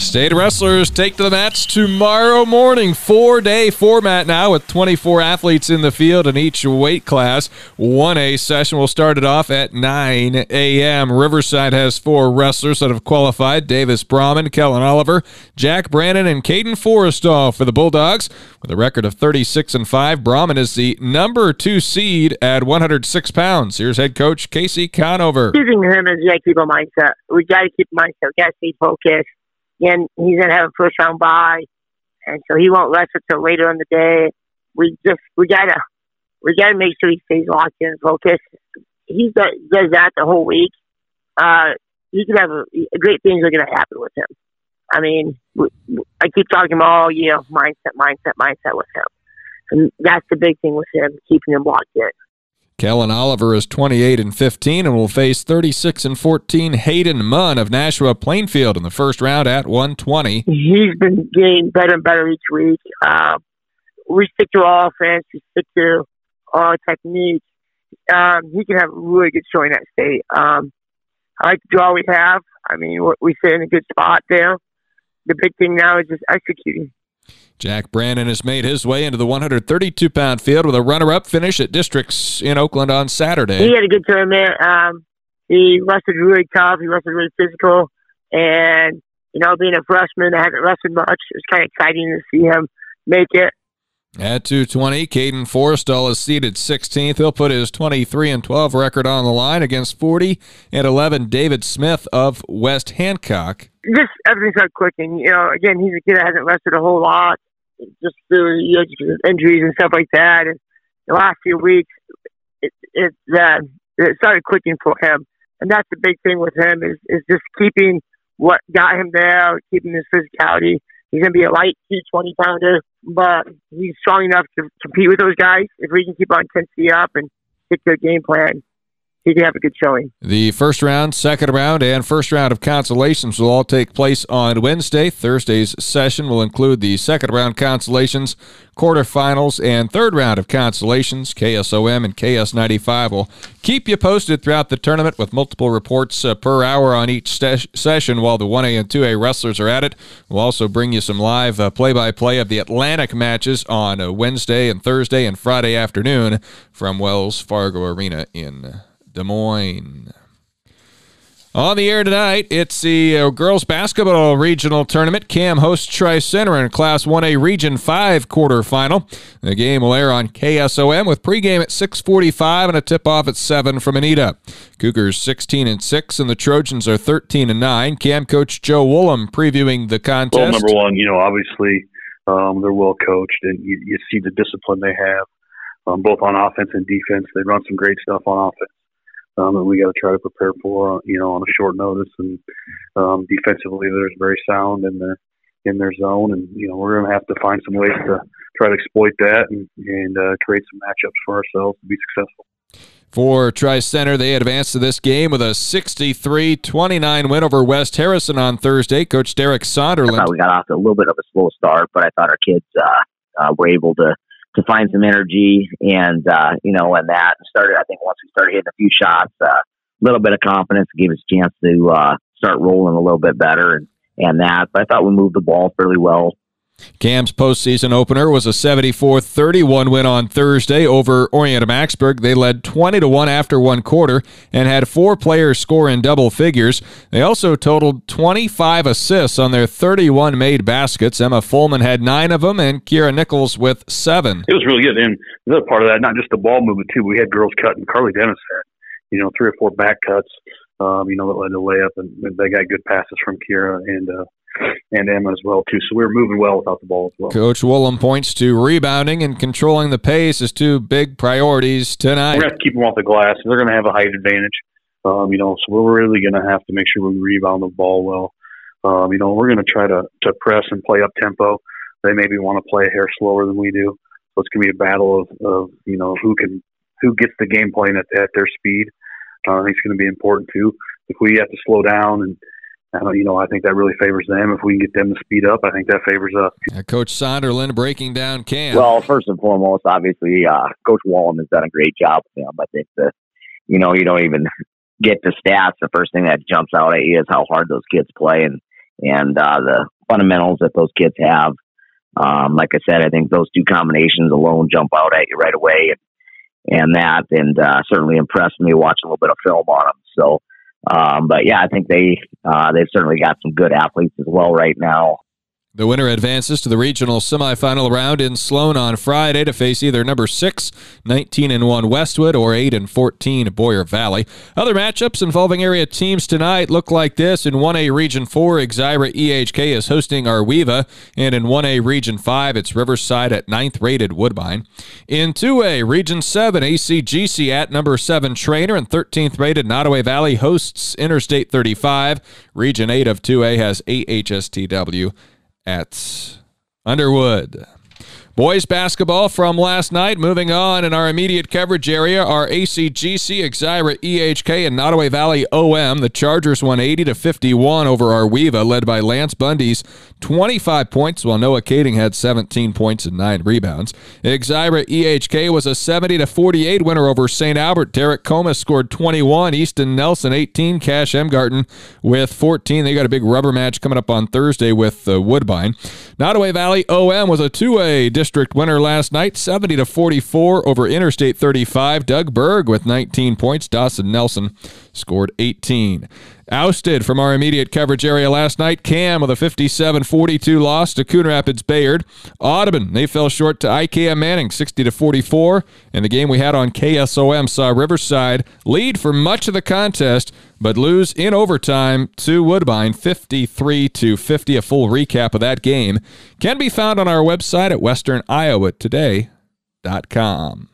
State Wrestlers take to the mats tomorrow morning. Four day format now with 24 athletes in the field in each weight class. 1A session will start it off at 9 a.m. Riverside has four wrestlers that have qualified Davis Brahman, Kellen Oliver, Jack Brandon, and Caden Forrestall for the Bulldogs. With a record of 36 and 5, Brahman is the number two seed at 106 pounds. Here's head coach Casey Conover. Using him as to keep a mindset. We got to keep mindset. We got to stay focused and he's to have a first round bye, and so he won't rest until later in the day. We just we gotta we gotta make sure he stays locked in and focused. He does, does that the whole week. Uh, he could have a, great things are to happen with him. I mean, I keep talking all you know mindset, mindset, mindset with him, and that's the big thing with him, keeping him locked in. Kellen Oliver is 28 and 15 and will face 36 and 14 Hayden Munn of Nashua Plainfield in the first round at 120. He's been getting better and better each week. Uh, we stick to our offense, we stick to our technique. Um, he can have a really good showing at state. Um, I like the draw we have. I mean, we sit in a good spot there. The big thing now is just executing. Jack Brandon has made his way into the 132 pound field with a runner up finish at districts in Oakland on Saturday. He had a good tournament. Um, he wrestled really tough. He wrestled really physical. And, you know, being a freshman, I haven't wrestled much. It was kind of exciting to see him make it. At 220, Caden Forrestall is seated 16th. He'll put his 23 and 12 record on the line against 40 and 11 David Smith of West Hancock. Just everything started clicking. You know, again, he's a kid that hasn't wrestled a whole lot just through you know, injuries and stuff like that. And the last few weeks, it it, uh, it started clicking for him, and that's the big thing with him is is just keeping what got him there, keeping his physicality. He's gonna be a light 220 pounder, but he's strong enough to compete with those guys. If we can keep our intensity up and stick to game plan, he can have a good showing. The first round, second round, and first round of consolations will all take place on Wednesday. Thursday's session will include the second round consolations, quarterfinals, and third round of consolations. KSOM and KS95 will keep you posted throughout the tournament with multiple reports uh, per hour on each ses- session while the 1A and 2A wrestlers are at it. We'll also bring you some live play by play of the Atlantic matches on uh, Wednesday and Thursday and Friday afternoon from Wells Fargo Arena in Des Moines. On the air tonight, it's the uh, girls basketball regional tournament. Cam hosts Tri Center in Class 1A Region 5 quarterfinal. The game will air on KSOM with pregame at 6:45 and a tip-off at 7 from Anita. Cougars 16 and 6 and the Trojans are 13 and 9. Cam coach Joe Woolham previewing the contest. Well, number one, you know, obviously um, they're well coached and you, you see the discipline they have, um, both on offense and defense. They run some great stuff on offense um, and we got to try to prepare for you know on a short notice. And um, defensively, they're very sound in their in their zone, and you know we're going to have to find some ways to try to exploit that and, and uh, create some matchups for ourselves to be successful. For Tri Center, they advanced to this game with a 63 29 win over West Harrison on Thursday. Coach Derek Sonderland. we got off to a little bit of a slow start, but I thought our kids uh, uh, were able to to find some energy and uh, you know and that. Started I think once we started hitting a few shots a uh, little bit of confidence gave us a chance to uh, start rolling a little bit better and and that. But I thought we moved the ball fairly well Cam's postseason opener was a 74-31 win on Thursday over Orient-Macksburg. They led 20 to 1 after one quarter and had four players score in double figures. They also totaled 25 assists on their 31 made baskets. Emma Fullman had 9 of them and Kira Nichols with 7. It was really good and the other part of that not just the ball movement too. We had girls cutting. Carly Dennis had, you know, three or four back cuts. Um, you know, that led to layup, and they got good passes from Kira, and uh, and Emma as well too. So we were moving well without the ball as well. Coach Woolham points to rebounding and controlling the pace as two big priorities tonight. We're to have to keep them off the glass. They're going to have a height advantage. Um, you know, so we're really going to have to make sure we rebound the ball well. Um, you know, we're going to try to to press and play up tempo. They maybe want to play a hair slower than we do. So it's going to be a battle of, of you know who can who gets the game playing at, at their speed. Uh, I think it's going to be important too. If we have to slow down and uh, you know, I think that really favors them. If we can get them to speed up, I think that favors us. Uh, Coach Sonderland breaking down Cam. Well, first and foremost, obviously, uh, Coach Woolham has done a great job with them. I think that, you know, you don't even get to stats. The first thing that jumps out at you is how hard those kids play. And, and uh, the fundamentals that those kids have. Um, like I said, I think those two combinations alone jump out at you right away, and, and that, and uh, certainly impressed me watching a little bit of film on them. So, um, but yeah, I think they uh, they've certainly got some good athletes as well right now. The winner advances to the regional semifinal round in Sloan on Friday to face either number 6, 19 and 1 Westwood or 8 and 14 Boyer Valley. Other matchups involving area teams tonight look like this. In 1A Region 4, Exira EHK is hosting Ar-We-Va, and in 1A Region 5, it's Riverside at 9th rated Woodbine. In 2A Region 7, ACGC at number 7 Treynor and 13th rated Nodaway Valley hosts Interstate 35. Region 8 of 2A has AHSTW at Underwood. Boys basketball from last night. Moving on in our immediate coverage area are ACGC, Exira, EHK, and Nodaway Valley OM. The Chargers won 80 to 51 over Ar-We-Va, led by Lance Bundy's 25 points, while Noah Kading had 17 points and nine rebounds. Exira EHK was a 70 to 48 winner over St. Albert. Derek Comas scored 21, Easton Nelson 18, Cash Emgarten with 14. They got a big rubber match coming up on Thursday with uh, Woodbine. Nodaway Valley OM was a two-way winner last night, 70 to 44 over Interstate 35. Doug Berg with 19 points. Dawson Nelson scored 18. Ousted from our immediate coverage area last night, Cam with a 57-42 loss to Coon Rapids Bayard. Audubon, they fell short to IKM Manning 60 to 44. And the game we had on KSOM saw Riverside lead for much of the contest, but lose in overtime to Woodbine 53 to 50. A full recap of that game can be found on our website at westerniowatoday.com.